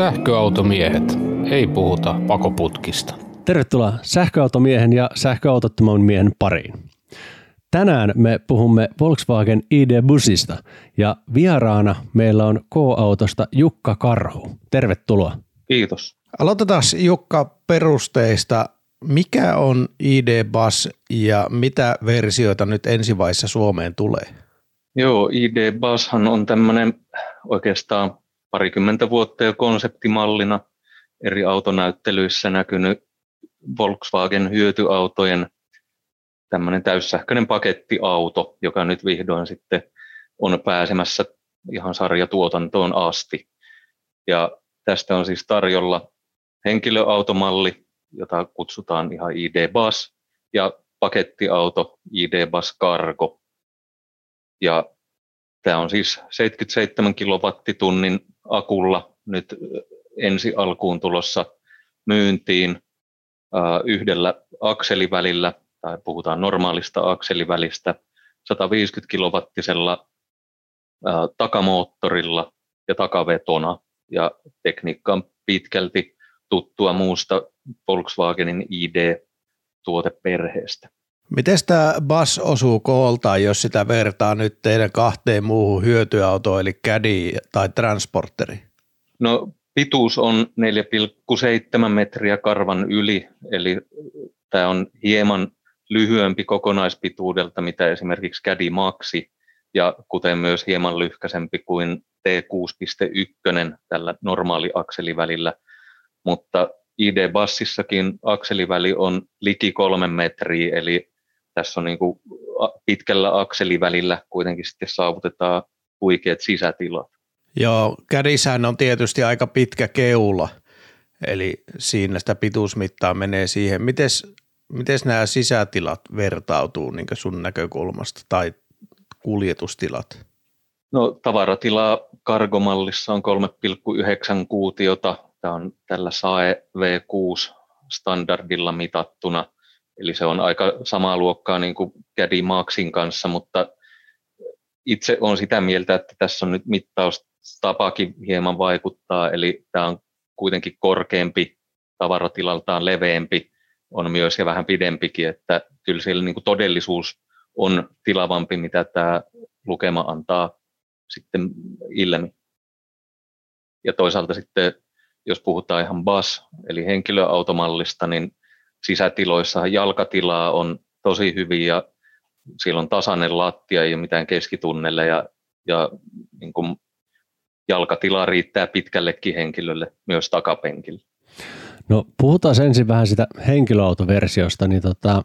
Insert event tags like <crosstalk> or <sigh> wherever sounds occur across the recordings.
Sähköautomiehet. Ei puhuta pakoputkista. Tervetuloa sähköautomiehen ja sähköautottoman miehen pariin. Tänään me puhumme Volkswagen ID-bussista ja vieraana meillä on K-autosta Jukka Karhu. Tervetuloa. Kiitos. Aloitetaan Jukka perusteista. Mikä on ID-bus ja mitä versioita nyt ensivaiheessa Suomeen tulee? Joo, ID-bushan on tämmöinen oikeastaan parikymmentä vuotta jo konseptimallina eri autonäyttelyissä näkynyt Volkswagen hyötyautojen tämmöinen täyssähköinen pakettiauto, joka nyt vihdoin sitten on pääsemässä ihan sarjatuotantoon asti. Ja tästä on siis tarjolla henkilöautomalli, jota kutsutaan ihan ID-Bus, ja pakettiauto ID-Bus Cargo. Ja tämä on siis 77 kilowattitunnin akulla nyt ensi alkuun tulossa myyntiin yhdellä akselivälillä, tai puhutaan normaalista akselivälistä, 150 kilowattisella takamoottorilla ja takavetona. Ja tekniikka on pitkälti tuttua muusta Volkswagenin ID-tuoteperheestä. Miten tämä BAS osuu kooltaan, jos sitä vertaa nyt teidän kahteen muuhun hyötyautoon, eli Caddy tai Transporteri? No pituus on 4,7 metriä karvan yli, eli tämä on hieman lyhyempi kokonaispituudelta, mitä esimerkiksi Caddy Maxi, ja kuten myös hieman lyhkäisempi kuin T6.1 tällä normaali akselivälillä, mutta ID-bassissakin akseliväli on liki kolme metriä, eli tässä on niin kuin pitkällä akselivälillä kuitenkin sitten saavutetaan huikeat sisätilat. Joo, kädissähän on tietysti aika pitkä keula, eli siinä sitä pituusmittaa menee siihen. Mites, mites nämä sisätilat vertautuu niin sun näkökulmasta tai kuljetustilat? No tavaratilaa kargomallissa on 3,9 kuutiota. Tämä on tällä SAE V6 standardilla mitattuna – Eli se on aika samaa luokkaa niin kuin Caddy Maxin kanssa, mutta itse olen sitä mieltä, että tässä on nyt mittaustapakin hieman vaikuttaa, eli tämä on kuitenkin korkeampi, tavaratilaltaan leveämpi, on myös ja vähän pidempikin, että kyllä siellä niin kuin todellisuus on tilavampi, mitä tämä lukema antaa sitten ilmi. Ja toisaalta sitten, jos puhutaan ihan bus, eli henkilöautomallista, niin sisätiloissa jalkatilaa on tosi hyvin ja siellä on tasainen lattia, ei ole mitään keskitunnelle ja, ja niin kuin jalkatila riittää pitkällekin henkilölle, myös takapenkille. No puhutaan ensin vähän sitä henkilöautoversiosta, niin tota,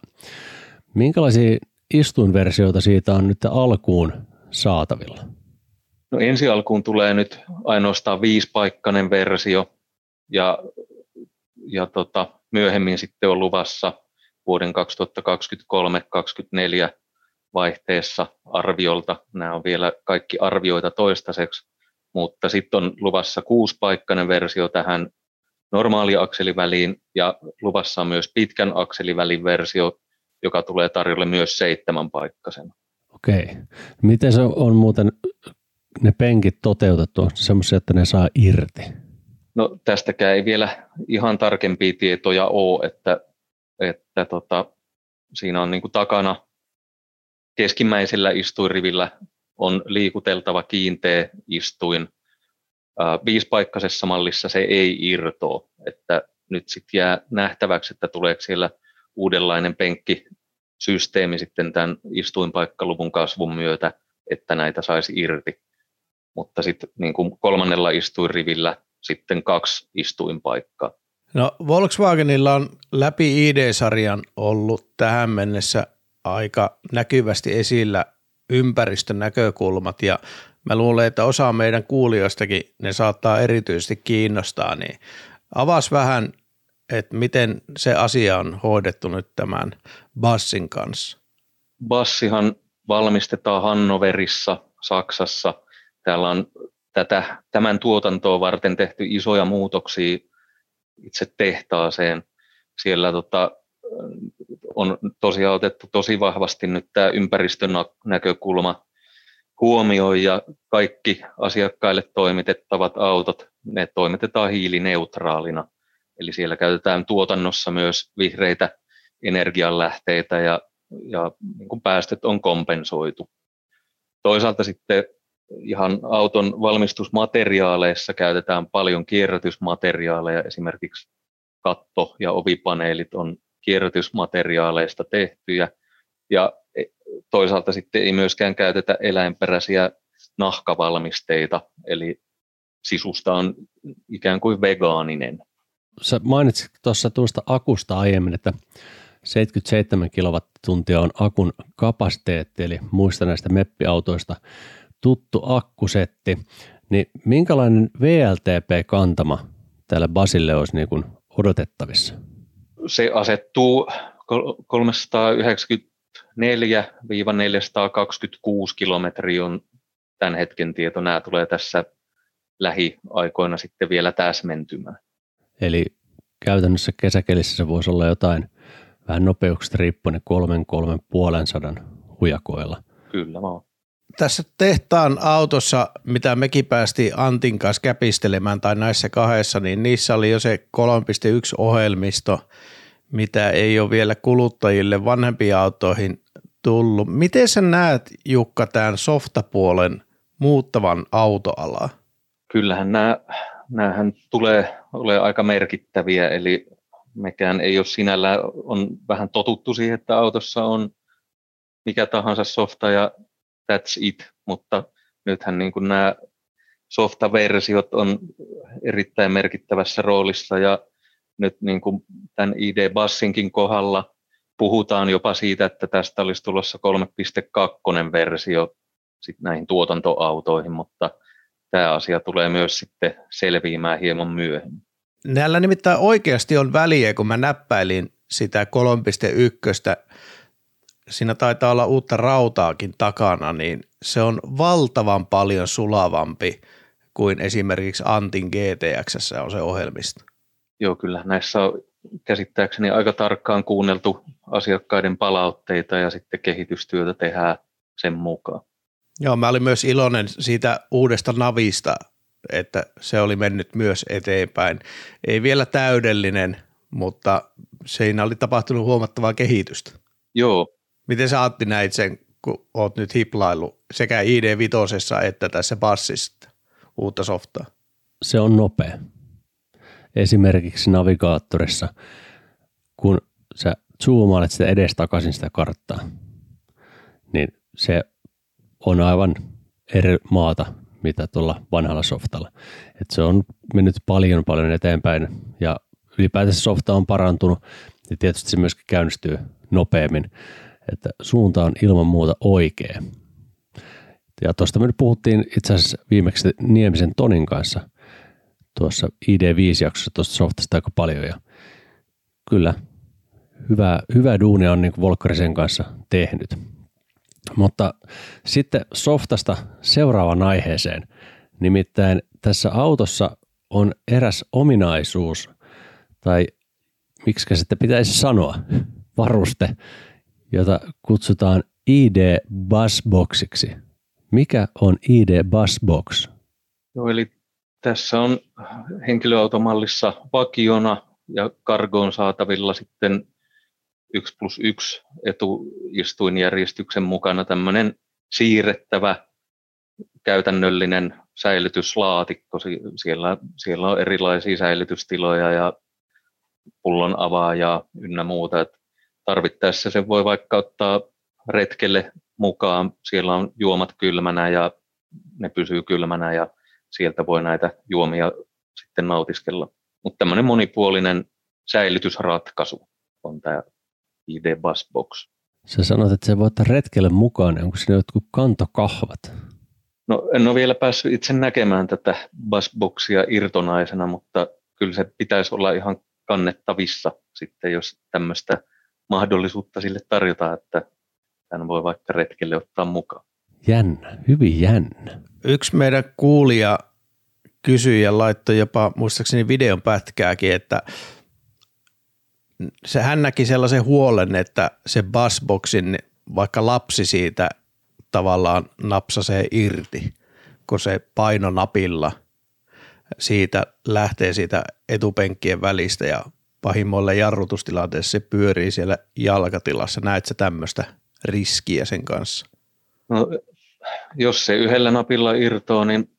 minkälaisia istuinversioita siitä on nyt alkuun saatavilla? No ensi alkuun tulee nyt ainoastaan viisipaikkainen versio ja, ja tota, myöhemmin sitten on luvassa vuoden 2023-2024 vaihteessa arviolta. Nämä on vielä kaikki arvioita toistaiseksi, mutta sitten on luvassa kuuspaikkainen versio tähän normaali akseliväliin ja luvassa on myös pitkän akselivälin versio, joka tulee tarjolle myös seitsemän paikkasena. Okei. Miten se on muuten ne penkit toteutettu? Semmoisia, että ne saa irti? No tästäkään ei vielä ihan tarkempia tietoja ole, että, että tota, siinä on niin kuin takana keskimmäisellä istuinrivillä on liikuteltava kiinteä istuin. Viisipaikkaisessa mallissa se ei irtoa, että nyt sitten jää nähtäväksi, että tuleeko siellä uudenlainen penkkisysteemi sitten tämän istuinpaikkaluvun kasvun myötä, että näitä saisi irti. Mutta sitten niin kolmannella istuinrivillä sitten kaksi istuinpaikkaa. No Volkswagenilla on läpi ID-sarjan ollut tähän mennessä aika näkyvästi esillä ympäristön näkökulmat ja mä luulen, että osa meidän kuulijoistakin ne saattaa erityisesti kiinnostaa, niin avas vähän, että miten se asia on hoidettu nyt tämän Bassin kanssa. Bassihan valmistetaan Hannoverissa, Saksassa. Täällä on tätä, tämän tuotantoa varten tehty isoja muutoksia itse tehtaaseen. Siellä tota, on tosiaan otettu tosi vahvasti nyt tämä ympäristön näkökulma huomioon ja kaikki asiakkaille toimitettavat autot ne toimitetaan hiilineutraalina. Eli siellä käytetään tuotannossa myös vihreitä energianlähteitä ja, ja niin päästöt on kompensoitu. Toisaalta sitten ihan auton valmistusmateriaaleissa käytetään paljon kierrätysmateriaaleja, esimerkiksi katto- ja ovipaneelit on kierrätysmateriaaleista tehtyjä, ja e, toisaalta sitten ei myöskään käytetä eläinperäisiä nahkavalmisteita, eli sisusta on ikään kuin vegaaninen. Sä mainitsit tuossa tuosta akusta aiemmin, että 77 kilowattituntia on akun kapasiteetti, eli muista näistä meppiautoista tuttu akkusetti, niin minkälainen VLTP-kantama tälle Basille olisi niin kuin odotettavissa? Se asettuu 394-426 kilometriä on tämän hetken tieto. Nämä tulee tässä lähiaikoina sitten vielä täsmentymään. Eli käytännössä kesäkelissä se voisi olla jotain vähän nopeuksista riippuen kolmen, kolmen puolen sadan hujakoilla. Kyllä vaan. Tässä tehtaan autossa, mitä mekin päästiin Antin kanssa käpistelemään tai näissä kahdessa, niin niissä oli jo se 3.1 ohjelmisto, mitä ei ole vielä kuluttajille vanhempiin autoihin tullut. Miten sä näet, Jukka, tämän softapuolen muuttavan autoalaa? Kyllähän nämä, näähän tulee ole aika merkittäviä, eli mekään ei ole sinällä, on vähän totuttu siihen, että autossa on mikä tahansa softa ja that's it, mutta nythän niin kuin nämä softaversiot on erittäin merkittävässä roolissa ja nyt niin kuin tämän ID-bassinkin kohdalla puhutaan jopa siitä, että tästä olisi tulossa 3.2 versio sit näihin tuotantoautoihin, mutta tämä asia tulee myös sitten selviämään hieman myöhemmin. Näillä nimittäin oikeasti on väliä, kun mä näppäilin sitä 3.1, siinä taitaa olla uutta rautaakin takana, niin se on valtavan paljon sulavampi kuin esimerkiksi Antin GTX on se ohjelmisto. Joo, kyllä näissä on käsittääkseni aika tarkkaan kuunneltu asiakkaiden palautteita ja sitten kehitystyötä tehdään sen mukaan. Joo, mä olin myös iloinen siitä uudesta navista, että se oli mennyt myös eteenpäin. Ei vielä täydellinen, mutta siinä oli tapahtunut huomattavaa kehitystä. Joo. Miten sä Antti näit sen, kun oot nyt hiplaillut sekä ID5 että tässä bassissa uutta softaa? Se on nopea. Esimerkiksi navigaattorissa, kun sä zoomailet sitä edestakaisin sitä karttaa, niin se on aivan eri maata, mitä tuolla vanhalla softalla. Et se on mennyt paljon paljon eteenpäin ja ylipäätänsä softa on parantunut ja tietysti se myöskin käynnistyy nopeammin, että suunta on ilman muuta oikea. Ja tuosta me nyt puhuttiin itse asiassa viimeksi Niemisen Tonin kanssa tuossa ID5-jaksossa tuosta softasta aika paljon ja kyllä hyvää, hyvää duunia on niin Volkkarisen kanssa tehnyt. Mutta sitten softasta seuraavaan aiheeseen. Nimittäin tässä autossa on eräs ominaisuus, tai miksi sitten pitäisi sanoa, varuste, jota kutsutaan ID Busboxiksi. Mikä on ID Busbox? Joo, eli tässä on henkilöautomallissa vakiona ja kargoon saatavilla sitten 1 plus 1 etuistuinjärjestyksen mukana tämmöinen siirrettävä käytännöllinen säilytyslaatikko. Siellä, siellä on erilaisia säilytystiloja ja pullon avaajaa ynnä muuta. Et tarvittaessa se voi vaikka ottaa retkelle mukaan. Siellä on juomat kylmänä ja ne pysyy kylmänä ja sieltä voi näitä juomia sitten nautiskella. Mutta tämmöinen monipuolinen säilytysratkaisu on tämä ID Busbox. Sä sanoit, että se voi ottaa retkelle mukaan, onko siinä jotkut kantokahvat? No en ole vielä päässyt itse näkemään tätä Busboxia irtonaisena, mutta kyllä se pitäisi olla ihan kannettavissa sitten, jos tämmöistä mahdollisuutta sille tarjotaan, että tämän voi vaikka retkelle ottaa mukaan. Jännä, hyvin jännä. Yksi meidän kuulija kysyi ja laittoi jopa muistaakseni videon pätkääkin, että se, hän näki sellaisen huolen, että se busboxin, vaikka lapsi siitä tavallaan napsasee irti, kun se paino napilla, siitä lähtee siitä etupenkkien välistä ja pahimmoille jarrutustilanteessa se pyörii siellä jalkatilassa. Näetkö tämmöistä riskiä sen kanssa? No, jos se yhdellä napilla irtoaa, niin,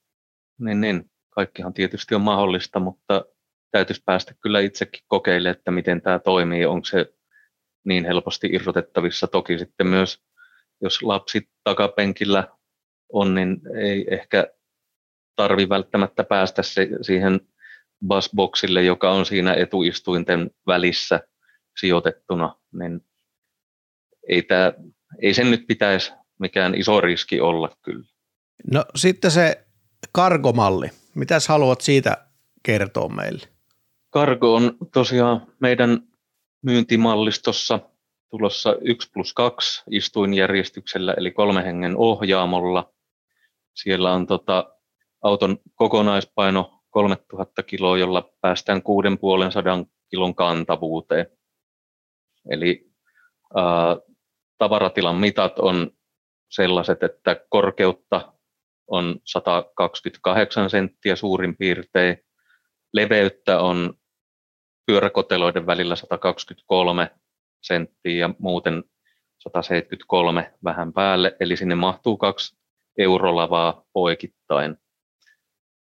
niin, niin kaikkihan tietysti on mahdollista, mutta täytyisi päästä kyllä itsekin kokeilemaan, että miten tämä toimii, onko se niin helposti irrotettavissa. Toki sitten myös, jos lapsi takapenkillä on, niin ei ehkä tarvi välttämättä päästä se, siihen busboxille, joka on siinä etuistuinten välissä sijoitettuna, niin ei, tämä, ei sen nyt pitäisi mikään iso riski olla kyllä. No sitten se kargomalli. Mitäs haluat siitä kertoa meille? Kargo on tosiaan meidän myyntimallistossa tulossa 1 plus 2 istuinjärjestyksellä, eli kolme hengen ohjaamolla. Siellä on tota, auton kokonaispaino 3000 kiloa, jolla päästään 6500 kilon kantavuuteen. Eli ää, tavaratilan mitat on sellaiset, että korkeutta on 128 senttiä suurin piirtein, leveyttä on pyöräkoteloiden välillä 123 senttiä ja muuten 173 vähän päälle, eli sinne mahtuu kaksi eurolavaa poikittain.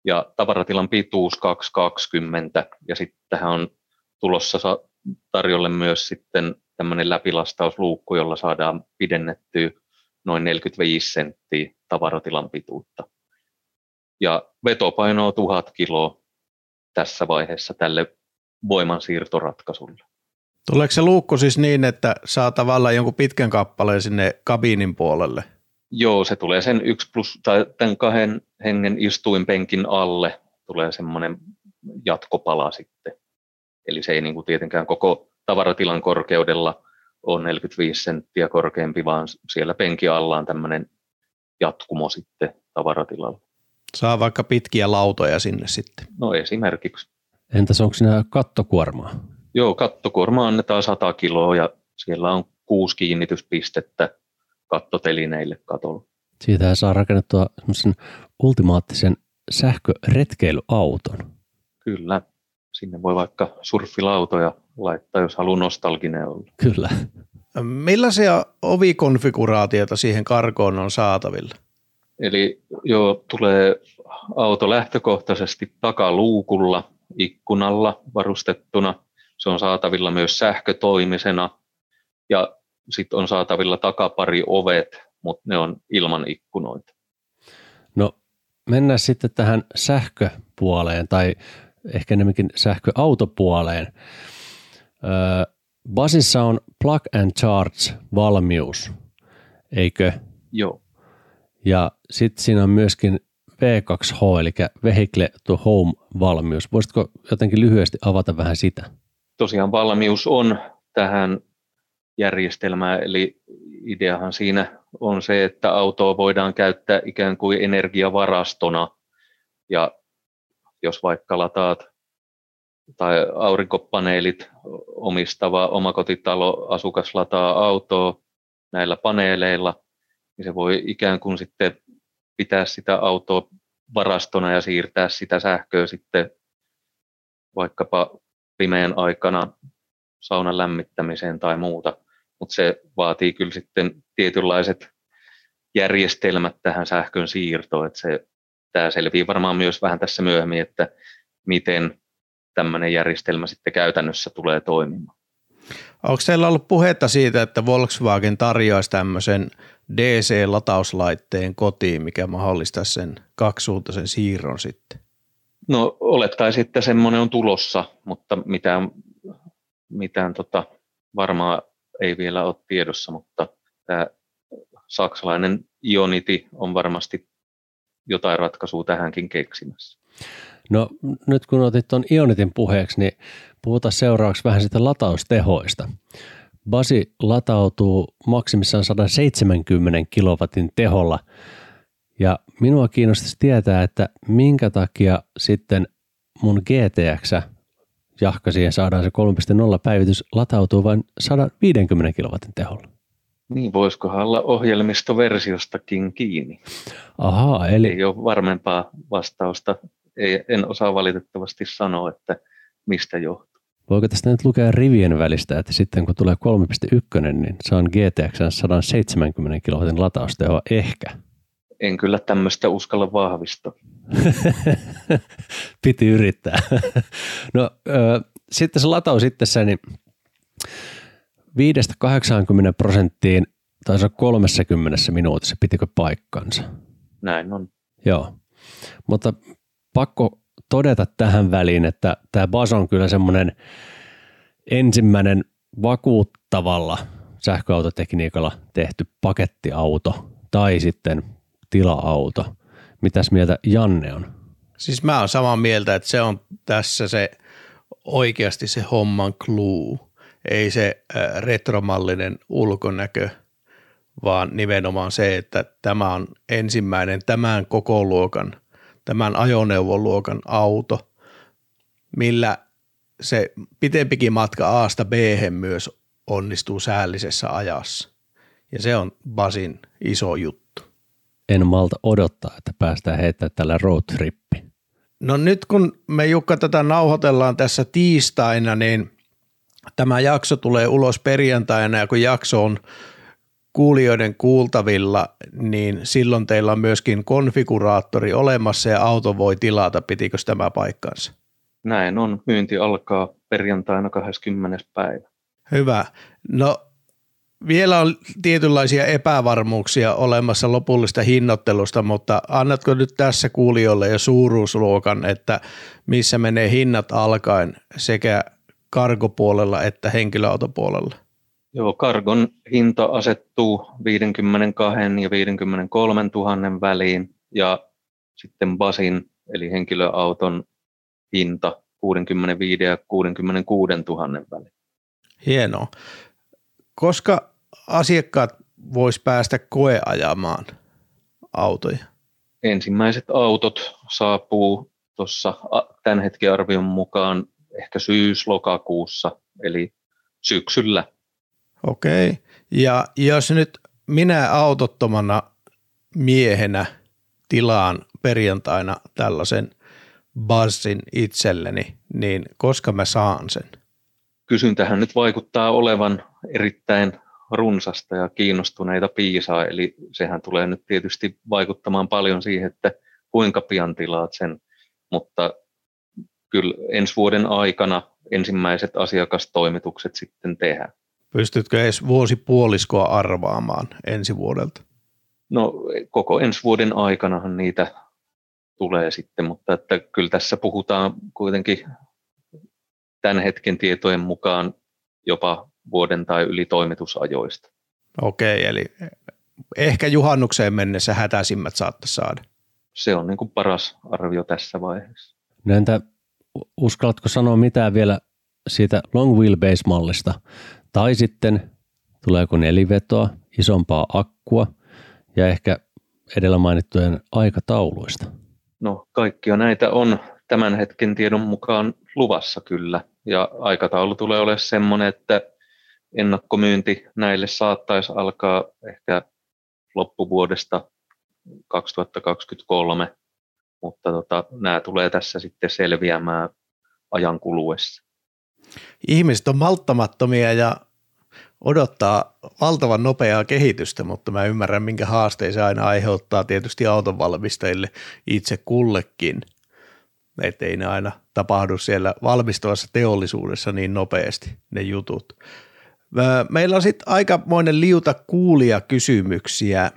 Ja tavaratilan pituus 220 ja sitten tähän on tulossa tarjolle myös sitten tämmöinen läpilastausluukku, jolla saadaan pidennettyä noin 45 senttiä tavaratilan pituutta. Ja vetopaino on 1000 kiloa tässä vaiheessa tälle voimansiirtoratkaisulle. Tuleeko se luukku siis niin, että saa tavallaan jonkun pitkän kappaleen sinne kabiinin puolelle? Joo, se tulee sen yksi plus, tai tämän kahden hengen istuinpenkin alle tulee semmoinen jatkopala sitten. Eli se ei niin kuin tietenkään koko tavaratilan korkeudella ole 45 senttiä korkeampi, vaan siellä penki alla on tämmöinen jatkumo sitten tavaratilalla. Saa vaikka pitkiä lautoja sinne sitten. No esimerkiksi. Entäs onko siinä kattokuormaa? Joo, kattokuorma annetaan 100 kiloa ja siellä on kuusi kiinnityspistettä kattotelineille katolla. Siitä saa rakennettua ultimaattisen sähköretkeilyauton. Kyllä, sinne voi vaikka surffilautoja laittaa, jos haluaa nostalginen olla. Kyllä. Millaisia ovikonfiguraatioita siihen karkoon on saatavilla? Eli jo tulee auto lähtökohtaisesti takaluukulla ikkunalla varustettuna. Se on saatavilla myös sähkötoimisena ja sitten on saatavilla takapari ovet, mutta ne on ilman ikkunoita. No mennään sitten tähän sähköpuoleen tai ehkä enemmänkin sähköautopuoleen. Öö, Basissa on plug and charge valmius, eikö? Joo. Ja sitten siinä on myöskin V2H, eli Vehicle to Home valmius. Voisitko jotenkin lyhyesti avata vähän sitä? Tosiaan valmius on tähän järjestelmään, eli ideahan siinä on se, että autoa voidaan käyttää ikään kuin energiavarastona. Ja jos vaikka lataat tai aurinkopaneelit omistava omakotitalo asukas lataa autoa näillä paneeleilla, niin se voi ikään kuin sitten pitää sitä autoa varastona ja siirtää sitä sähköä sitten vaikkapa pimeän aikana saunan lämmittämiseen tai muuta. Mutta se vaatii kyllä sitten tietynlaiset järjestelmät tähän sähkön siirtoon. Että se, tämä selvii varmaan myös vähän tässä myöhemmin, että miten tämmöinen järjestelmä sitten käytännössä tulee toimimaan. Onko teillä ollut puhetta siitä, että Volkswagen tarjoaisi tämmöisen DC-latauslaitteen kotiin, mikä mahdollistaa sen kaksisuuntaisen siirron sitten? No olettaisin, että semmoinen on tulossa, mutta mitään, mitään tota, varmaa ei vielä ole tiedossa, mutta tämä saksalainen Ionity on varmasti jotain ratkaisua tähänkin keksimässä. No nyt kun otit tuon Ionitin puheeksi, niin puhutaan seuraavaksi vähän sitä lataustehoista. Basi latautuu maksimissaan 170 kilowatin teholla ja minua kiinnostaisi tietää, että minkä takia sitten mun GTX jahka siihen saadaan se 3.0 päivitys latautuu vain 150 kilowatin teholla. Niin, voisikohan olla ohjelmistoversiostakin kiinni. Ahaa, eli... Ei ole varmempaa vastausta ei, en osaa valitettavasti sanoa, että mistä johtuu. Voiko tästä nyt lukea rivien välistä, että sitten kun tulee 3.1, niin se on GTX 170 kW latausteho ehkä? En kyllä tämmöistä uskalla vahvistaa. <laughs> Piti yrittää. <laughs> no ö, sitten se lataus itsessään, niin 5-80 prosenttiin taisi olla 30 minuutissa, pitikö paikkansa? Näin on. Joo, mutta pakko todeta tähän väliin, että tämä Bas on kyllä semmoinen ensimmäinen vakuuttavalla sähköautotekniikalla tehty pakettiauto tai sitten tila-auto. Mitäs mieltä Janne on? Siis mä oon samaa mieltä, että se on tässä se oikeasti se homman clue. Ei se retromallinen ulkonäkö, vaan nimenomaan se, että tämä on ensimmäinen tämän koko luokan, tämän ajoneuvoluokan auto, millä se pitempikin matka Aasta b myös onnistuu säällisessä ajassa. Ja se on Basin iso juttu. En malta odottaa, että päästään heittämään tällä roadtrippi. No nyt kun me Jukka tätä nauhoitellaan tässä tiistaina, niin tämä jakso tulee ulos perjantaina ja kun jakso on kuulijoiden kuultavilla, niin silloin teillä on myöskin konfiguraattori olemassa ja auto voi tilata. Pitikö tämä paikkansa? Näin on. Myynti alkaa perjantaina 20. päivä. Hyvä. No vielä on tietynlaisia epävarmuuksia olemassa lopullista hinnoittelusta, mutta annatko nyt tässä kuulijoille jo suuruusluokan, että missä menee hinnat alkaen sekä kargopuolella että henkilöautopuolella? Joo, kargon hinta asettuu 52 ja 53 000 väliin ja sitten basin eli henkilöauton hinta 65 ja 66 000 väliin. Hienoa. Koska asiakkaat vois päästä koeajamaan autoja? Ensimmäiset autot saapuu tuossa tämän hetken arvion mukaan ehkä syys-lokakuussa, eli syksyllä. Okei. Ja jos nyt minä autottomana miehenä tilaan perjantaina tällaisen Buzzin itselleni, niin koska mä saan sen? Kysyntähän nyt vaikuttaa olevan erittäin runsasta ja kiinnostuneita piisaa, eli sehän tulee nyt tietysti vaikuttamaan paljon siihen, että kuinka pian tilaat sen, mutta kyllä ensi vuoden aikana ensimmäiset asiakastoimitukset sitten tehdään. Pystytkö edes vuosipuoliskoa arvaamaan ensi vuodelta? No koko ensi vuoden aikanahan niitä tulee sitten, mutta että kyllä tässä puhutaan kuitenkin tämän hetken tietojen mukaan jopa vuoden tai yli toimitusajoista. Okei, eli ehkä juhannukseen mennessä hätäisimmät saatte saada. Se on niin kuin paras arvio tässä vaiheessa. No entä uskallatko sanoa mitään vielä siitä long wheelbase-mallista? Tai sitten tuleeko nelivetoa, isompaa akkua ja ehkä edellä mainittujen aikatauluista? No kaikkia näitä on tämän hetken tiedon mukaan luvassa kyllä. Ja aikataulu tulee olemaan semmoinen, että ennakkomyynti näille saattaisi alkaa ehkä loppuvuodesta 2023, mutta tota, nämä tulee tässä sitten selviämään ajan kuluessa. Ihmiset on malttamattomia ja odottaa valtavan nopeaa kehitystä, mutta mä ymmärrän, minkä haasteen se aina aiheuttaa tietysti autonvalmistajille itse kullekin. Että ei ne aina tapahdu siellä valmistuvassa teollisuudessa niin nopeasti ne jutut. Meillä on sitten aikamoinen liuta kuulia kysymyksiä.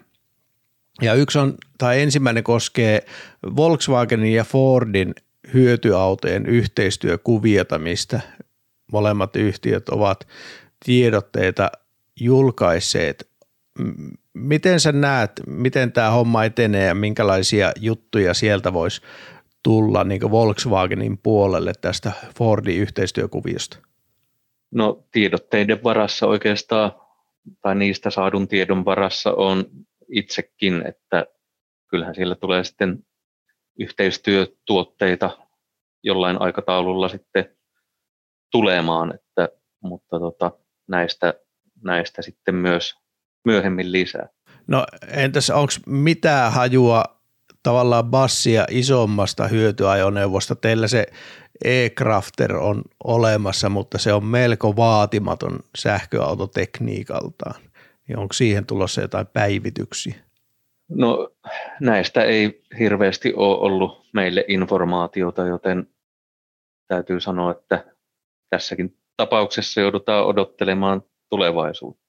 Ja yksi on, tai ensimmäinen koskee Volkswagenin ja Fordin hyötyautojen yhteistyökuviota, mistä molemmat yhtiöt ovat tiedotteita julkaisseet. Miten sä näet, miten tämä homma etenee ja minkälaisia juttuja sieltä voisi tulla niin Volkswagenin puolelle tästä Fordin yhteistyökuviosta? No tiedotteiden varassa oikeastaan, tai niistä saadun tiedon varassa on itsekin, että kyllähän siellä tulee sitten yhteistyötuotteita jollain aikataululla sitten tulemaan, että, mutta tota, näistä, näistä sitten myös myöhemmin lisää. No entäs onko mitään hajua tavallaan bassia isommasta hyötyajoneuvosta. Teillä se e-crafter on olemassa, mutta se on melko vaatimaton sähköautotekniikaltaan. Niin onko siihen tulossa jotain päivityksiä? No näistä ei hirveästi ole ollut meille informaatiota, joten täytyy sanoa, että tässäkin tapauksessa joudutaan odottelemaan tulevaisuutta.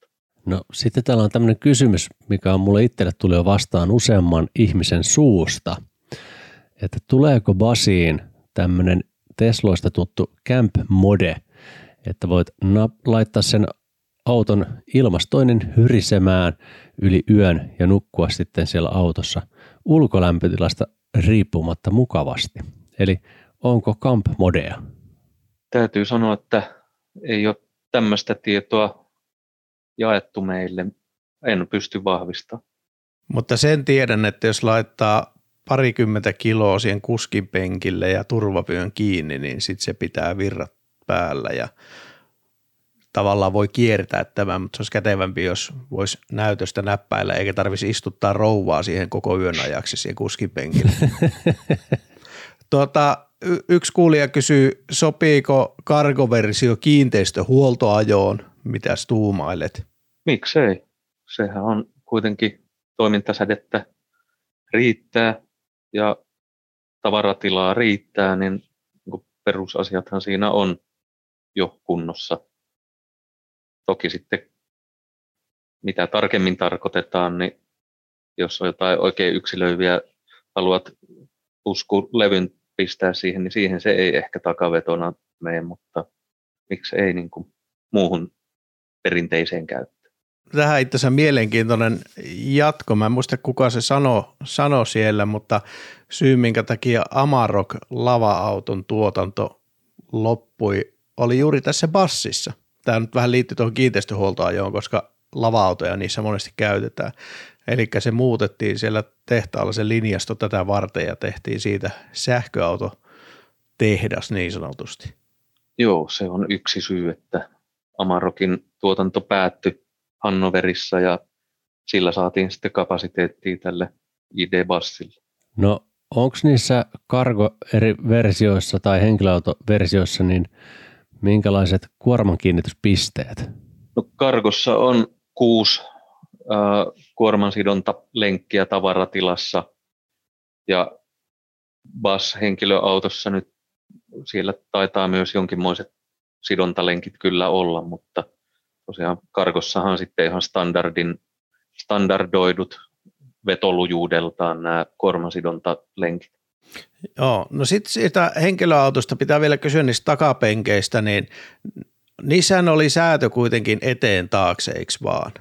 No sitten täällä on tämmöinen kysymys, mikä on mulle itselle tuli jo vastaan useamman ihmisen suusta, että tuleeko Basiin tämmöinen Tesloista tuttu Camp Mode, että voit na- laittaa sen auton ilmastoinen hyrisemään yli yön ja nukkua sitten siellä autossa ulkolämpötilasta riippumatta mukavasti. Eli onko Camp Modea? Täytyy sanoa, että ei ole tämmöistä tietoa jaettu meille. En pysty vahvistamaan. Mutta sen tiedän, että jos laittaa parikymmentä kiloa siihen kuskin penkille ja turvapyön kiinni, niin sitten se pitää virrat päällä ja tavallaan voi kiertää tämän, mutta se olisi kätevämpi, jos voisi näytöstä näppäillä eikä tarvisi istuttaa rouvaa siihen koko yön ajaksi siihen kuskin penkille. <laughs> tuota, y- yksi kuulija kysyy, sopiiko kargoversio kiinteistöhuoltoajoon? Mitäs tuumailet? Miksei? Sehän on kuitenkin toimintasädettä riittää ja tavaratilaa riittää, niin, niin perusasiathan siinä on jo kunnossa. Toki sitten mitä tarkemmin tarkoitetaan, niin jos on jotain oikein yksilöiviä, haluat puskulevyn pistää siihen, niin siihen se ei ehkä takavetona mene, mutta miksi ei niin kuin muuhun perinteiseen käyttöön. Tähän itse asiassa mielenkiintoinen jatko. Mä en muista kuka se sanoi sano siellä, mutta syy minkä takia Amarok lava-auton tuotanto loppui oli juuri tässä bassissa. Tämä nyt vähän liittyy tuohon kiinteistöhuoltoajoon, koska lava-autoja niissä monesti käytetään. Eli se muutettiin siellä tehtaalla se linjasto tätä varten ja tehtiin siitä sähköauto tehdas niin sanotusti. Joo, se on yksi syy, että Amarokin tuotanto päättyi Hannoverissa ja sillä saatiin sitten kapasiteettia tälle ID-bassille. No onko niissä kargo eri versioissa tai henkilöautoversioissa, niin minkälaiset kuormankiinnityspisteet? No kargossa on kuusi äh, kuormansidonta-lenkkiä tavaratilassa ja BAS-henkilöautossa nyt siellä taitaa myös jonkinmoiset sidontalenkit kyllä olla, mutta tosiaan karkossahan sitten ihan standardin, standardoidut vetolujuudeltaan nämä kuormasidonta-lenkit. Joo, no sitten siitä henkilöautosta pitää vielä kysyä niistä takapenkeistä, niin niissähän oli säätö kuitenkin eteen taakse, eikö vaan?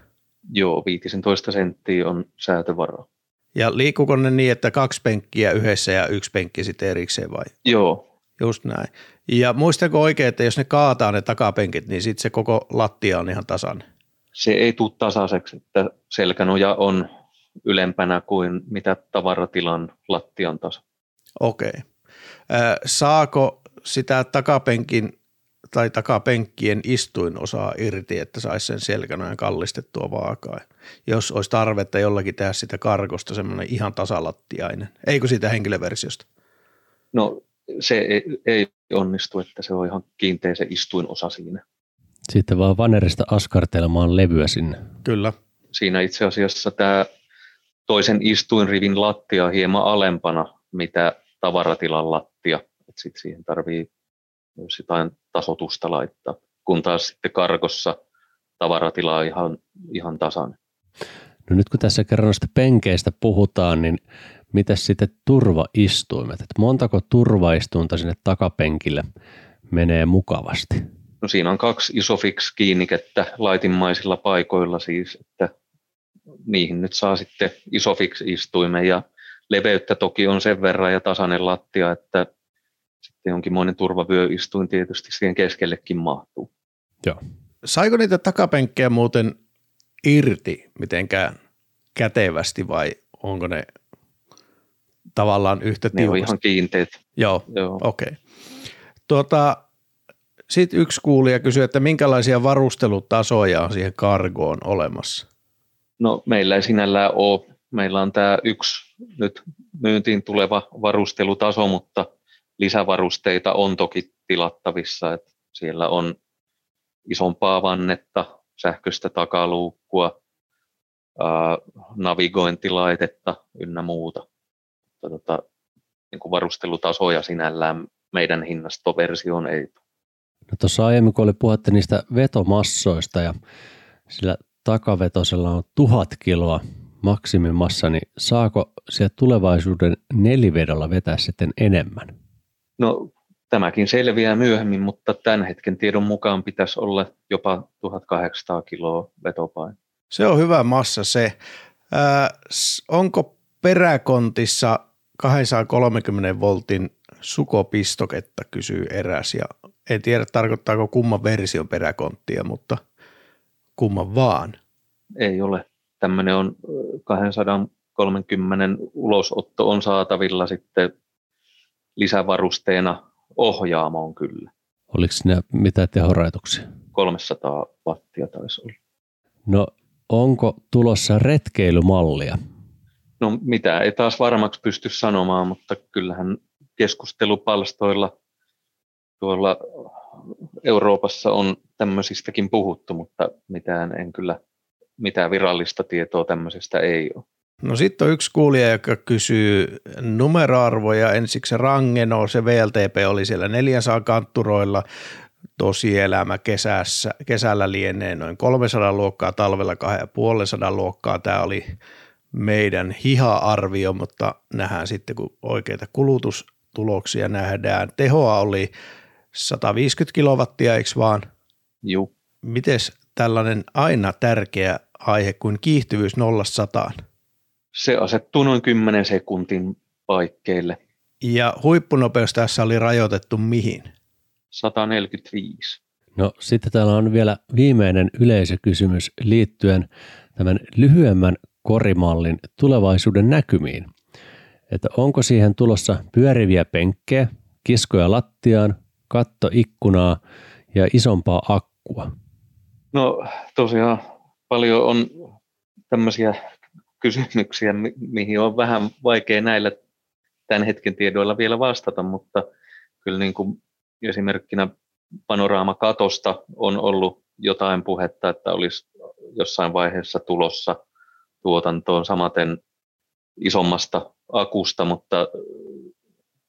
Joo, 15 senttiä on säätövara. Ja liikkuuko ne niin, että kaksi penkkiä yhdessä ja yksi penkki sitten erikseen vai? Joo. Just näin. Ja muistako oikein, että jos ne kaataa ne takapenkit, niin sitten se koko lattia on ihan tasainen? Se ei tule tasaiseksi, että selkänoja on ylempänä kuin mitä tavaratilan lattian taso. Okei. Äh, saako sitä takapenkin tai takapenkkien istuinosaa irti, että saisi sen selkänojan kallistettua vaakaa, jos olisi tarvetta jollakin tehdä sitä karkosta semmoinen ihan tasalattiainen. Eikö siitä henkilöversiosta? No se ei, ei onnistu, että se on ihan kiinteä se istuinosa siinä. Sitten vaan vanerista askartelemaan levyä sinne. Kyllä. Siinä itse asiassa tämä toisen istuinrivin lattia on hieman alempana, mitä tavaratilan lattia. Sitten siihen tarvii myös jotain tasotusta laittaa, kun taas sitten karkossa tavaratila on ihan, ihan tasainen. No nyt kun tässä kerran noista penkeistä puhutaan, niin mitä sitten turvaistuimet? Että montako turvaistuinta sinne takapenkille menee mukavasti? No siinä on kaksi Isofix-kiinnikettä laitinmaisilla paikoilla siis, että niihin nyt saa sitten Isofix-istuimen ja leveyttä toki on sen verran ja tasainen lattia, että sitten jonkinmoinen turvavyöistuin tietysti siihen keskellekin mahtuu. Joo. Saiko niitä takapenkkejä muuten irti mitenkään kätevästi vai onko ne tavallaan yhtä Ne on ihan kiinteät. Joo, Joo. okei. Okay. Tuota, Sitten yksi kuulija kysyi, että minkälaisia varustelutasoja on siihen kargoon olemassa? No meillä ei sinällään ole meillä on tämä yksi nyt myyntiin tuleva varustelutaso, mutta lisävarusteita on toki tilattavissa. Että siellä on isompaa vannetta, sähköistä takaluukkua, navigointilaitetta ynnä muuta. Mutta tota, niin kuin varustelutasoja sinällään meidän hinnastoversioon ei tule. No tuossa aiemmin, kun oli puhetta niistä vetomassoista ja sillä takavetosella on tuhat kiloa maksimimassa, niin saako sieltä tulevaisuuden nelivedolla vetää sitten enemmän? No tämäkin selviää myöhemmin, mutta tämän hetken tiedon mukaan pitäisi olla jopa 1800 kiloa vetopaino. Se on hyvä massa se. Ää, onko peräkontissa 230 voltin sukopistoketta, kysyy eräs. Ja en tiedä, tarkoittaako kumman version peräkonttia, mutta kumman vaan. Ei ole. Tämmöinen on 230 ulosotto on saatavilla sitten lisävarusteena ohjaamoon kyllä. Oliko siinä mitä tehorajoituksia? 300 wattia taisi olla. No onko tulossa retkeilymallia? No mitä ei taas varmaksi pysty sanomaan, mutta kyllähän keskustelupalstoilla tuolla Euroopassa on tämmöisistäkin puhuttu, mutta mitään en kyllä, mitään virallista tietoa tämmöisestä ei ole. No sitten on yksi kuulija, joka kysyy numeroarvoja. Ensiksi Rangeno, se VLTP oli siellä 400 kantturoilla. Tosielämä kesässä, kesällä lienee noin 300 luokkaa, talvella 250 luokkaa. Tämä oli meidän hiha-arvio, mutta nähdään sitten, kun oikeita kulutustuloksia nähdään. Tehoa oli 150 kilowattia, eikö vaan? Joo. Mites tällainen aina tärkeä aihe kuin kiihtyvyys 0 100? Se asettuu noin 10 sekuntin paikkeille. Ja huippunopeus tässä oli rajoitettu mihin? 145. No sitten täällä on vielä viimeinen yleisökysymys liittyen tämän lyhyemmän korimallin tulevaisuuden näkymiin. Että onko siihen tulossa pyöriviä penkkejä, kiskoja lattiaan, katto ikkunaa ja isompaa akkua? No tosiaan paljon on tämmöisiä kysymyksiä, mi- mihin on vähän vaikea näillä tämän hetken tiedoilla vielä vastata, mutta kyllä niin kuin esimerkkinä panoraamakatosta on ollut jotain puhetta, että olisi jossain vaiheessa tulossa tuotantoon samaten isommasta akusta, mutta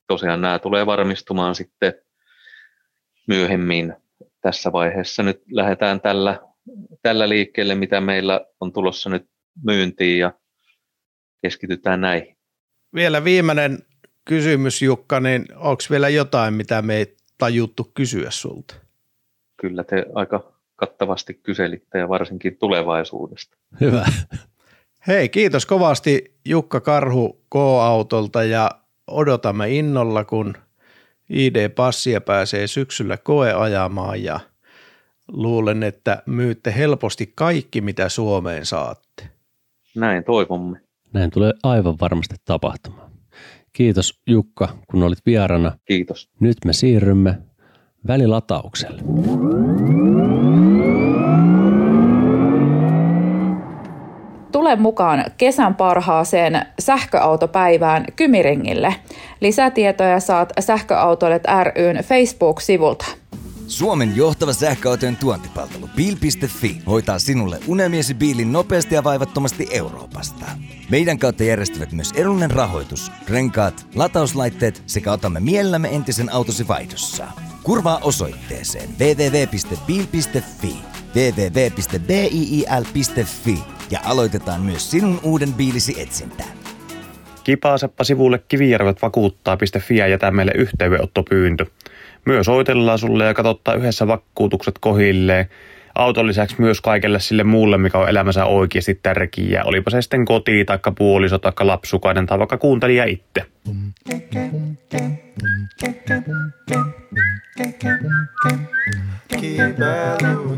tosiaan nämä tulee varmistumaan sitten myöhemmin. Tässä vaiheessa nyt lähdetään tällä, tällä liikkeelle, mitä meillä on tulossa nyt myyntiin ja keskitytään näihin. Vielä viimeinen kysymys Jukka, niin onko vielä jotain, mitä me ei tajuttu kysyä sulta? Kyllä te aika kattavasti kyselitte ja varsinkin tulevaisuudesta. Hyvä. Hei, kiitos kovasti Jukka Karhu K-autolta ja odotamme innolla, kun ID-passia pääsee syksyllä koeajamaan ja luulen, että myytte helposti kaikki, mitä Suomeen saatte. Näin toivomme. Näin tulee aivan varmasti tapahtumaan. Kiitos Jukka, kun olit vierana. Kiitos. Nyt me siirrymme välilataukselle. Tule mukaan kesän parhaaseen sähköautopäivään Kymiringille. Lisätietoja saat Sähköautoilet ryn Facebook-sivulta. Suomen johtava sähköautojen tuontipalvelu Bil.fi hoitaa sinulle unelmiesi biilin nopeasti ja vaivattomasti Euroopasta. Meidän kautta järjestävät myös edullinen rahoitus, renkaat, latauslaitteet sekä otamme mielellämme entisen autosi vaihdossa. Kurvaa osoitteeseen www.bil.fi www.biil.fi ja aloitetaan myös sinun uuden biilisi etsintä. Kipaaseppa sivulle kivijärvet-vakuuttaa.fi ja jätä meille yhteydenottopyyntö. Myös soitellaan sulle ja katsottaa yhdessä vakuutukset kohilleen. Auton lisäksi myös kaikelle sille muulle, mikä on elämänsä oikeasti tärkeää. Olipa se sitten koti, taikka puoliso, taikka lapsukainen tai vaikka kuuntelija itse. Que belo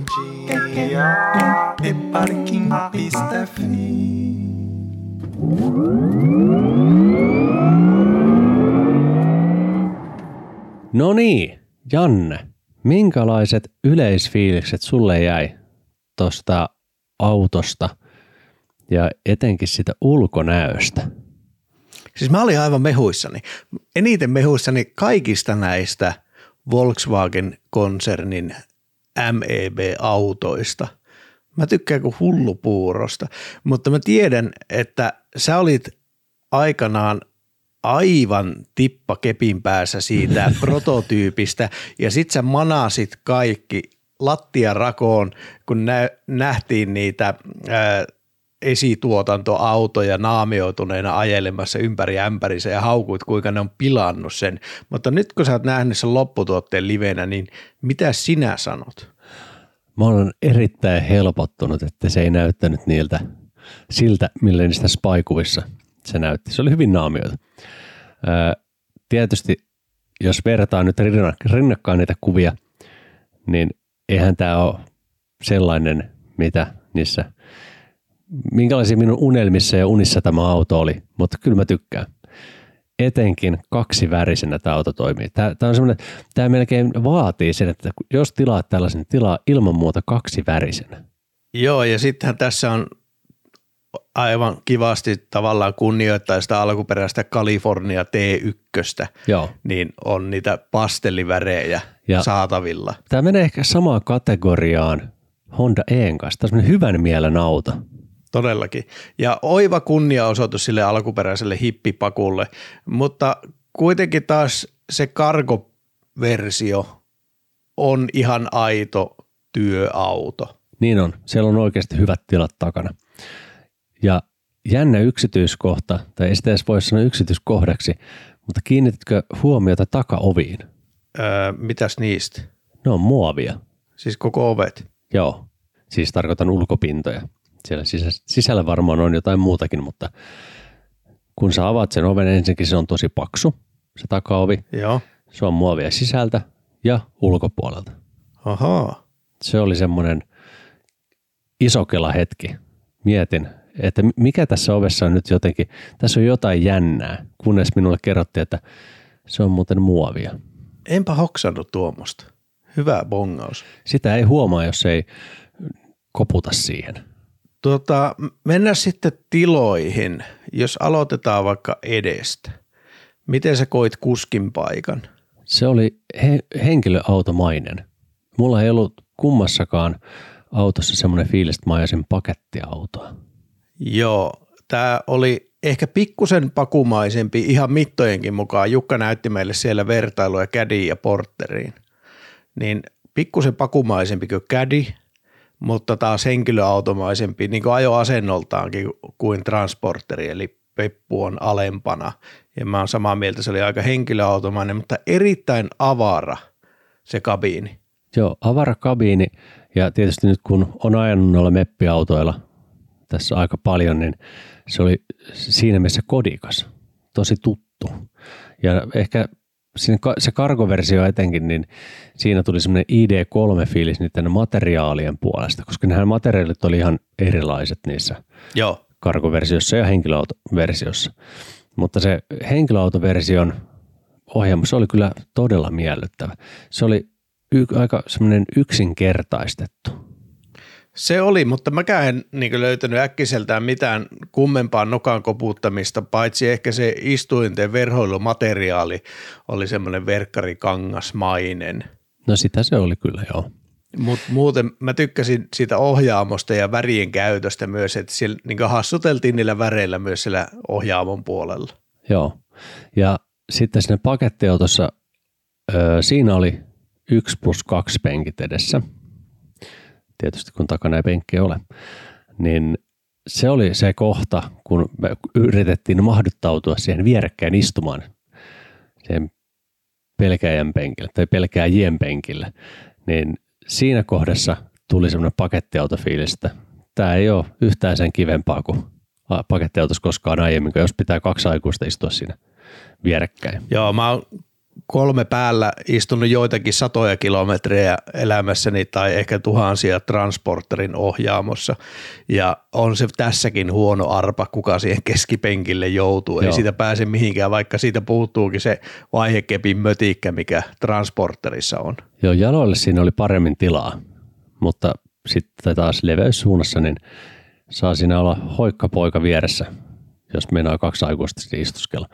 dia parking.fi No niin, Janne, minkälaiset yleisfiilikset sulle jäi tuosta autosta ja etenkin sitä ulkonäöstä. Siis mä olin aivan mehuissani. Eniten mehuissani kaikista näistä Volkswagen-konsernin MEB-autoista. Mä tykkään kuin hullupuurosta, mutta mä tiedän, että sä olit aikanaan aivan tippa kepin päässä siitä <laughs> prototyypistä ja sit sä manasit kaikki lattiarakoon, kun nä- nähtiin niitä ää, esituotantoautoja naamioituneena ajelemassa ympäri ämpärissä ja haukuit, kuinka ne on pilannut sen. Mutta nyt kun sä oot nähnyt sen lopputuotteen livenä, niin mitä sinä sanot? Mä olen erittäin helpottunut, että se ei näyttänyt niiltä siltä, millä niistä spaikuvissa se näytti. Se oli hyvin naamioita. Tietysti, jos vertaa nyt rinnakkain niitä kuvia, niin eihän tämä ole sellainen, mitä niissä, minkälaisia minun unelmissa ja unissa tämä auto oli, mutta kyllä mä tykkään. Etenkin kaksivärisenä tämä auto toimii. Tämä, tämä, on semmoinen, tämä melkein vaatii sen, että jos tilaat tällaisen, tilaa ilman muuta kaksivärisenä. Joo, ja sittenhän tässä on aivan kivasti tavallaan kunnioittaa sitä alkuperäistä California T1, Joo. niin on niitä pastellivärejä ja saatavilla. Tämä menee ehkä samaan kategoriaan Honda E:n kanssa. Tämä on hyvän mielen auto. Todellakin. Ja oiva kunniaosoitus sille alkuperäiselle hippipakulle, mutta kuitenkin taas se kargo-versio on ihan aito työauto. Niin on. Siellä on oikeasti hyvät tilat takana. Ja jännä yksityiskohta, tai ei sitä edes voi sanoa yksityiskohdaksi, mutta kiinnititkö huomiota takaoviin? Öö, mitäs niistä? Ne on muovia. Siis koko ovet? Joo, siis tarkoitan ulkopintoja. Siellä sisällä varmaan on jotain muutakin, mutta kun sä avaat sen oven, ensinnäkin se on tosi paksu, se takaovi. Joo. Se on muovia sisältä ja ulkopuolelta. Ahaa. Se oli semmoinen isokela hetki. Mietin, että mikä tässä ovessa on nyt jotenkin, tässä on jotain jännää, kunnes minulle kerrottiin, että se on muuten muovia. Enpä hoksannut tuommoista. Hyvä bongaus. Sitä ei huomaa, jos ei koputa siihen. Tota, mennään sitten tiloihin. Jos aloitetaan vaikka edestä. Miten sä koit kuskin paikan? Se oli he- henkilöautomainen. Mulla ei ollut kummassakaan autossa semmoinen fiilis, että mä pakettiautoa. Joo, tämä oli ehkä pikkusen pakumaisempi ihan mittojenkin mukaan. Jukka näytti meille siellä vertailuja Caddy ja Porteriin. Niin pikkusen pakumaisempi kuin Caddy, mutta taas henkilöautomaisempi niin kuin ajoasennoltaankin kuin Transporteri, eli Peppu on alempana. Ja mä oon samaa mieltä, se oli aika henkilöautomainen, mutta erittäin avara se kabiini. Joo, avara kabiini ja tietysti nyt kun on ajanut noilla meppiautoilla tässä aika paljon, niin se oli siinä mielessä kodikas, tosi tuttu. Ja ehkä se kargoversio etenkin, niin siinä tuli semmoinen ID3-fiilis niiden materiaalien puolesta, koska nämä materiaalit oli ihan erilaiset niissä Joo. kargoversiossa ja henkilöautoversiossa. Mutta se henkilöautoversion ohjelma, se oli kyllä todella miellyttävä. Se oli y- aika semmoinen yksinkertaistettu. Se oli, mutta mäkään en niin löytänyt äkkiseltään mitään kummempaa nokan koputtamista, paitsi ehkä se istuinten verhoilumateriaali oli semmoinen verkkarikangasmainen. No sitä se oli kyllä, joo. Mutta muuten mä tykkäsin siitä ohjaamosta ja värien käytöstä myös, että siellä niin hassuteltiin niillä väreillä myös siellä ohjaamon puolella. Joo, ja sitten sinne pakettiautossa, siinä oli yksi plus kaksi penkit edessä, tietysti kun takana ei penkkiä ole, niin se oli se kohta, kun me yritettiin mahduttautua siihen vierekkäin istumaan siihen pelkäjän penkille tai pelkääjien penkille, niin siinä kohdassa tuli semmoinen pakettiautofiilis, että tämä ei ole yhtään sen kivempaa kuin pakettiautossa koskaan aiemmin, jos pitää kaksi aikuista istua siinä vierekkäin. Joo, mä oon kolme päällä istunut joitakin satoja kilometrejä elämässäni tai ehkä tuhansia transporterin ohjaamossa ja on se tässäkin huono arpa, kuka siihen keskipenkille joutuu. Joo. Ei siitä pääse mihinkään, vaikka siitä puuttuukin se vaihekepin mötikkä, mikä transporterissa on. Joo, jaloille siinä oli paremmin tilaa, mutta sitten taas leveyssuunnassa niin saa siinä olla hoikkapoika vieressä, jos meinaa kaksi aikuista istuskella.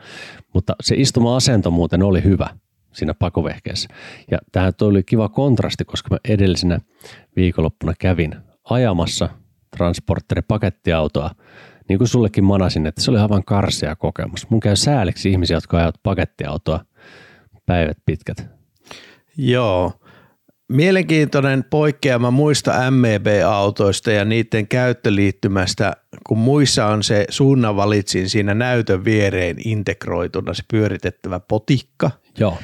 Mutta se istuma-asento muuten oli hyvä siinä pakovehkeessä. Ja tähän oli kiva kontrasti, koska mä edellisenä viikonloppuna kävin ajamassa transporteri pakettiautoa, niin kuin sullekin manasin, että se oli aivan karsia kokemus. Mun käy sääliksi ihmisiä, jotka ajavat pakettiautoa päivät pitkät. Joo. Mielenkiintoinen poikkeama muista MEB-autoista ja niiden käyttöliittymästä, kun muissa on se suunnanvalitsin siinä näytön viereen integroituna se pyöritettävä potikka, Joo,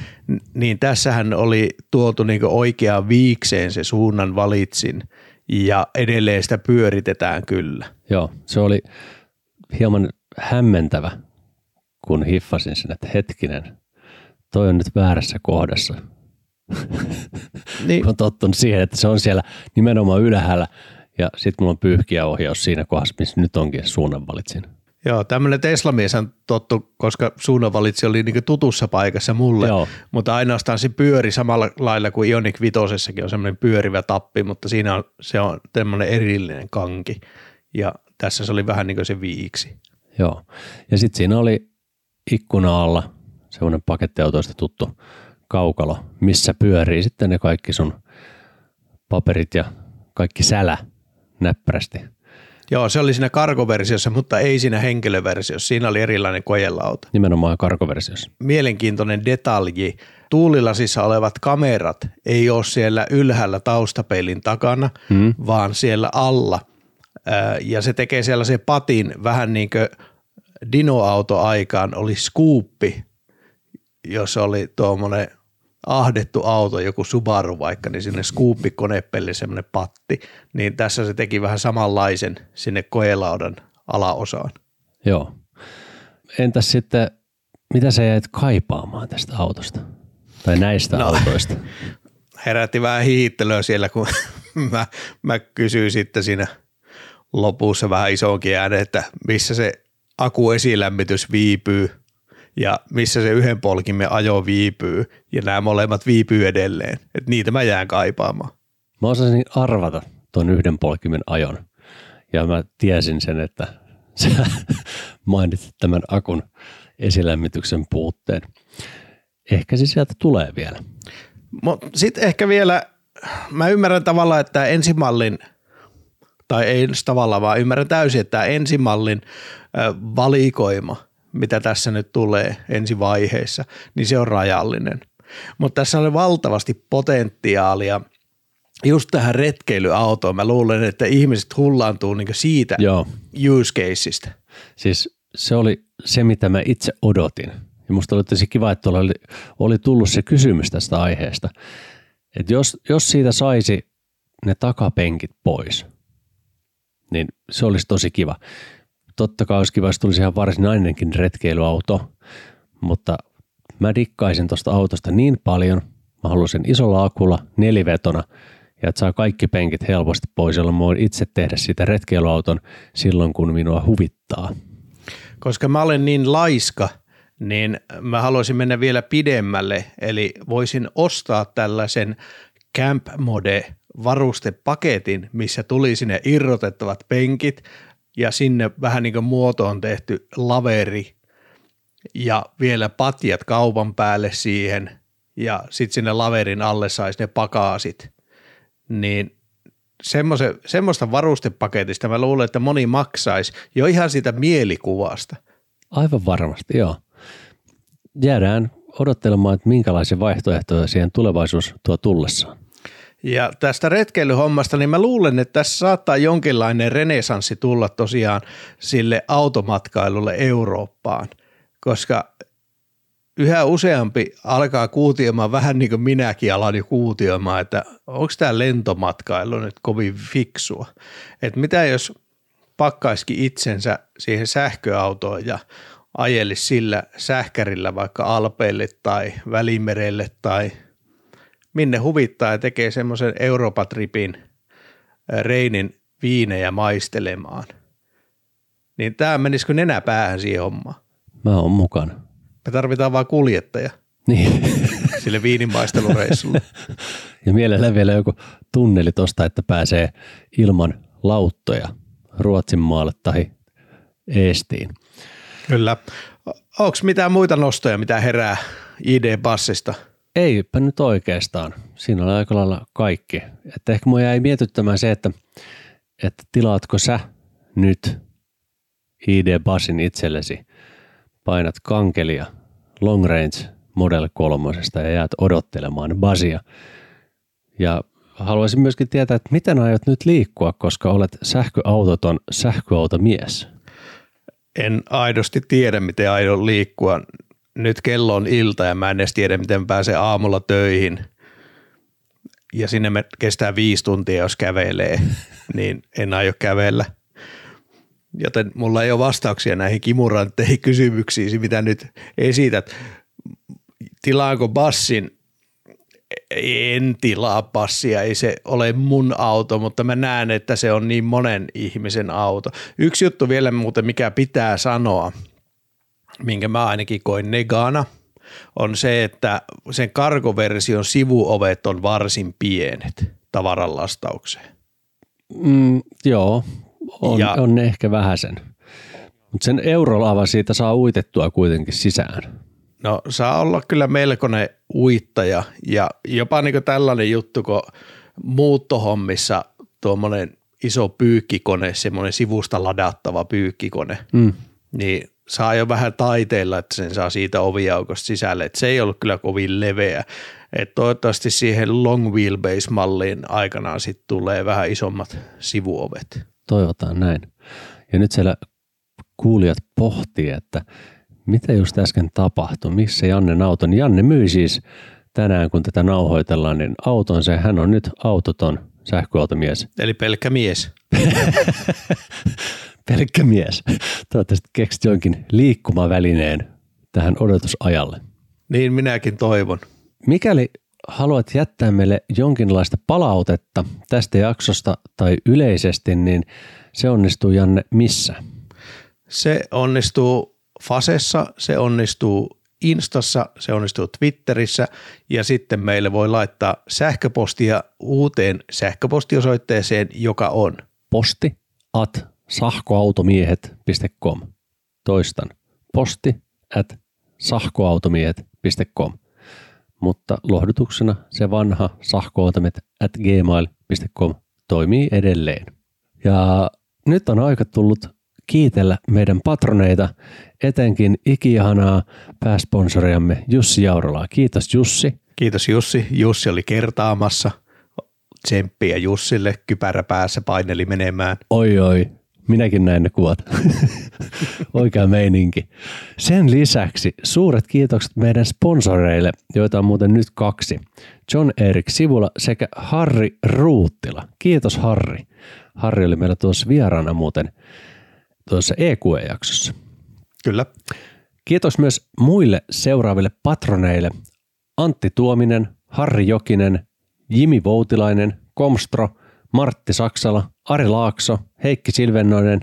niin tässähän oli tuotu niin oikeaan viikseen se suunnan valitsin ja edelleen sitä pyöritetään kyllä. joo. Se oli hieman hämmentävä, kun hiffasin sen, että hetkinen, toi on nyt väärässä kohdassa. <laughs> Niin, oon tottunut siihen, että se on siellä nimenomaan ylhäällä ja sitten mulla on pyyhkiäohjaus siinä kohdassa, missä nyt onkin suunnanvalitsin. joo, tämmöinen Tesla-mies on tottu, koska suunnanvalitsi oli niin tutussa paikassa mulle, Joo. mutta ainoastaan se pyöri samalla lailla kuin Ioniq 5 on semmoinen pyörivä tappi, mutta siinä on, se on tämmöinen erillinen kanki ja tässä se oli vähän niin kuin se viiksi. Joo. Ja sitten siinä oli ikkuna alla semmoinen pakettiautoista tuttu kaukalo, missä pyörii sitten ne kaikki sun paperit ja kaikki sälä näppärästi. Joo, se oli siinä kargoversiossa, mutta ei siinä henkilöversiossa. Siinä oli erilainen kojelauta. Nimenomaan karkoversiossa. Mielenkiintoinen detalji. Tuulilasissa olevat kamerat ei ole siellä ylhäällä taustapeilin takana, Mm. vaan siellä alla. Ja se tekee sellaisen patin vähän niin kuin dinoauto-aikaan oli skuuppi, jos oli tuommoinen ahdettu auto, joku Subaru vaikka, niin sinne skuuppikonepelle semmoinen patti, niin tässä se teki vähän samanlaisen sinne koelaudan alaosaan. Joo. Entäs sitten, mitä sä jäit kaipaamaan tästä autosta? Tai näistä No. autoista? <laughs> Herätti vähän hiittelyä siellä, kun <laughs> mä, mä kysyin sitten siinä lopussa vähän isoonkin äänen, että missä se akuesilämmitys viipyy ja missä se yhden polkimen ajo viipyy ja nämä molemmat viipyy edelleen. Et niitä mä jään kaipaamaan. Mä osasin arvata tuon yhden polkimen ajon. Ja mä tiesin sen, että <laughs> sä mainitsit tämän akun esilämmityksen puutteen. Ehkä se sieltä tulee vielä. Sitten ehkä vielä, mä ymmärrän tavallaan, että ensimallin, tai ei tavallaan, vaan ymmärrän täysin, että tämä ensimallin valikoima, mitä tässä nyt tulee ensivaiheessa, niin se on rajallinen. Mutta tässä on valtavasti potentiaalia just tähän retkeilyautoon. Mä luulen, että ihmiset hullaantuu niinku siitä Joo. use caseista. Siis se oli se, mitä mä itse odotin. Ja musta oli tosi kiva, että oli, oli tullut se kysymys tästä aiheesta. Että jos, jos siitä saisi ne takapenkit pois, niin se olisi tosi kiva. Totta kai olisi kiva, jos tulisi ihan varsinainenkin retkeilyauto, mutta mä dikkaisin tuosta autosta niin paljon, mä haluaisin isolla akulla, nelivetona, ja että saa kaikki penkit helposti pois, jolloin mä voin itse tehdä sitä retkeilyauton silloin, kun minua huvittaa. koska mä olen niin laiska, niin mä haluaisin mennä vielä pidemmälle, eli voisin ostaa tällaisen Camp Mode varustepaketin, missä tuli sinne irrotettavat penkit ja sinne vähän niin kuin muotoon tehty laveri ja vielä patjat kaupan päälle siihen ja sitten sinne laverin alle saisi ne pakaasit, niin semmoise, semmoista varustepaketista mä luulen, että moni maksaisi jo ihan siitä mielikuvasta. Aivan varmasti, joo. Jäädään odottelemaan, että minkälaisia vaihtoehtoja siihen tulevaisuus tuo tullessaan. Ja tästä retkeilyhommasta, niin mä luulen, että tässä saattaa jonkinlainen renesanssi tulla tosiaan sille automatkailulle Eurooppaan, koska yhä useampi alkaa kuutioimaan vähän niin kuin minäkin alan jo kuutioimaan, että onko tämä lentomatkailu nyt kovin fiksua. Että mitä jos pakkaisikin itsensä siihen sähköautoon ja ajelisi sillä sähkärillä vaikka Alpeille tai Välimerelle tai minne huvittaa ja tekee semmoisen Europatripin Reinin viinejä maistelemaan. Niin tämä menisikö nenä päähän siihen hommaan? Mä oon mukana. Me tarvitaan vaan kuljettaja Niin. <laughs> sille viininmaistelureissulle. Ja mielellään vielä joku tunneli tosta, että pääsee ilman lauttoja Ruotsin maalle tai Eestiin. Kyllä. Onko mitään muita nostoja, mitä herää ID-passista? Eipä nyt oikeastaan. Siinä oli aika lailla kaikki. Että ehkä mua jäi mietittämään se, että, että tilaatko sä nyt ID-basin itsellesi, painat kankelia long range Model 3 ja jäät odottelemaan basia. Ja haluaisin myöskin tietää, että miten aiot nyt liikkua, koska olet sähköautoton sähköautomies. En aidosti tiedä, miten aion liikkua. Nyt kello on ilta ja mä en edes tiedä, miten pääsee aamulla töihin. Ja sinne me kestää viisi tuntia, jos kävelee, <laughs> niin en aio kävellä. Joten mulla ei ole vastauksia näihin kimurantteihin kysymyksiin, mitä nyt esität. Tilaanko bassin? En tilaa passia, ei se ole mun auto, mutta mä näen, että se on niin monen ihmisen auto. Yksi juttu vielä muuten, mikä pitää sanoa, minkä mä ainakin koin negana, on se, että sen kargoversion sivuovet on varsin pienet tavaran lastaukseen. Mm, joo, on, Ja- on ne ehkä vähäsen. Mutta sen eurolava siitä saa uitettua kuitenkin sisään. No saa olla kyllä melkoinen uittaja ja jopa niin tällainen juttu, kun muuttohommissa tuommoinen iso pyykkikone, semmoinen sivusta ladattava pyykkikone, Mm. niin saa jo vähän taiteilla, että sen saa siitä oviaukosta sisälle. Et se ei ollut kyllä kovin leveä. Et toivottavasti siihen long wheelbase-malliin aikanaan sitten tulee vähän isommat sivuovet. Toivotaan näin. Ja nyt siellä kuulijat pohtii, että mitä just äsken tapahtui, missä Jannen auton. Janne myi siis tänään, kun tätä nauhoitellaan, niin autonsa. Hän on nyt autoton sähköautomies. Eli pelkkä mies. <laughs> Pelkkä mies. Toivottavasti keksit jonkin liikkumavälineen tähän odotusajalle. Niin minäkin toivon. Mikäli haluat jättää meille jonkinlaista palautetta tästä jaksosta tai yleisesti, niin se onnistuu Janne missä? Se onnistuu Fasessa, se onnistuu Instassa, se onnistuu Twitterissä ja sitten meille voi laittaa sähköpostia uuteen sähköpostiosoitteeseen, joka on Posti at sahkoautomiehet.com. Toistan. Posti at sahkoautomiehet.com. Mutta lohdutuksena se vanha sahkoautomet at gmail.com toimii edelleen. Ja nyt on aika tullut kiitellä meidän patroneita, etenkin ikihanaa pääsponsoriamme Jussi Jaurolaa. Kiitos Jussi. Kiitos Jussi. Jussi oli kertaamassa. Tsemppiä Jussille, kypärä päässä paineli menemään. Oi oi, minäkin näin ne kuvat. <laughs> Oikea meininki. Sen lisäksi suuret kiitokset meidän sponsoreille, joita on muuten nyt kaksi. John Erik Sivula sekä Harri Ruuttila. Kiitos Harri. Harri oli meillä tuossa vieraana muuten tuossa EQE-jaksossa. Kyllä. Kiitos myös muille seuraaville patroneille. Antti Tuominen, Harri Jokinen, Jimi Voutilainen, Komstro, Martti Saksala, Ari Laakso, Heikki Silvennoinen,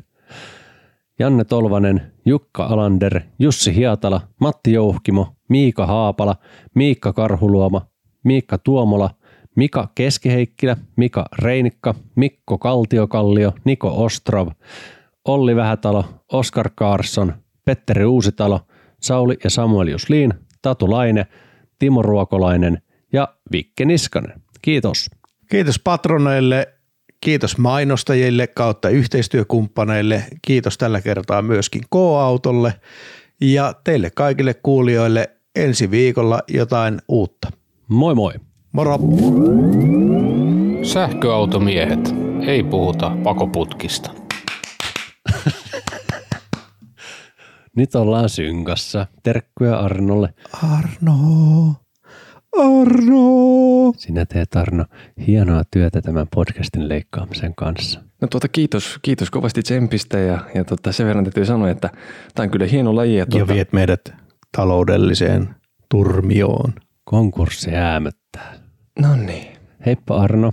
Janne Tolvanen, Jukka Alander, Jussi Hiatala, Matti Jouhkimo, Miika Haapala, Miikka Karhuluoma, Miikka Tuomola, Mika Keskiheikkilä, Mika Reinikka, Mikko Kaltiokallio, Niko Ostrov, Olli Vähätalo, Oskar Karsson, Petteri Uusitalo, Sauli ja Samuel Jusliin, Tatu Laine, Timo Ruokolainen ja Vikke Niskanen. Kiitos. Kiitos patroneille, kiitos mainostajille kautta yhteistyökumppaneille, kiitos tällä kertaa myöskin K-autolle ja teille kaikille kuulijoille ensi viikolla jotain uutta. Moi moi! Moro! Sähköautomiehet. Ei puhuta pakoputkista. <laughs> Nyt ollaan synkassa. Terkkuja Arnolle. Arno, Arno. Sinä teet Arno hienoa työtä tämän podcastin leikkaamisen kanssa. No tuota, kiitos, kiitos kovasti tsempistä ja, ja tota, sen verran täytyy sanoa, että tämä on kyllä hieno laji. Ja, Ja tuota, viet meidät taloudelliseen turmioon. Konkurssi häämöttää. no niin. Heippa Arno.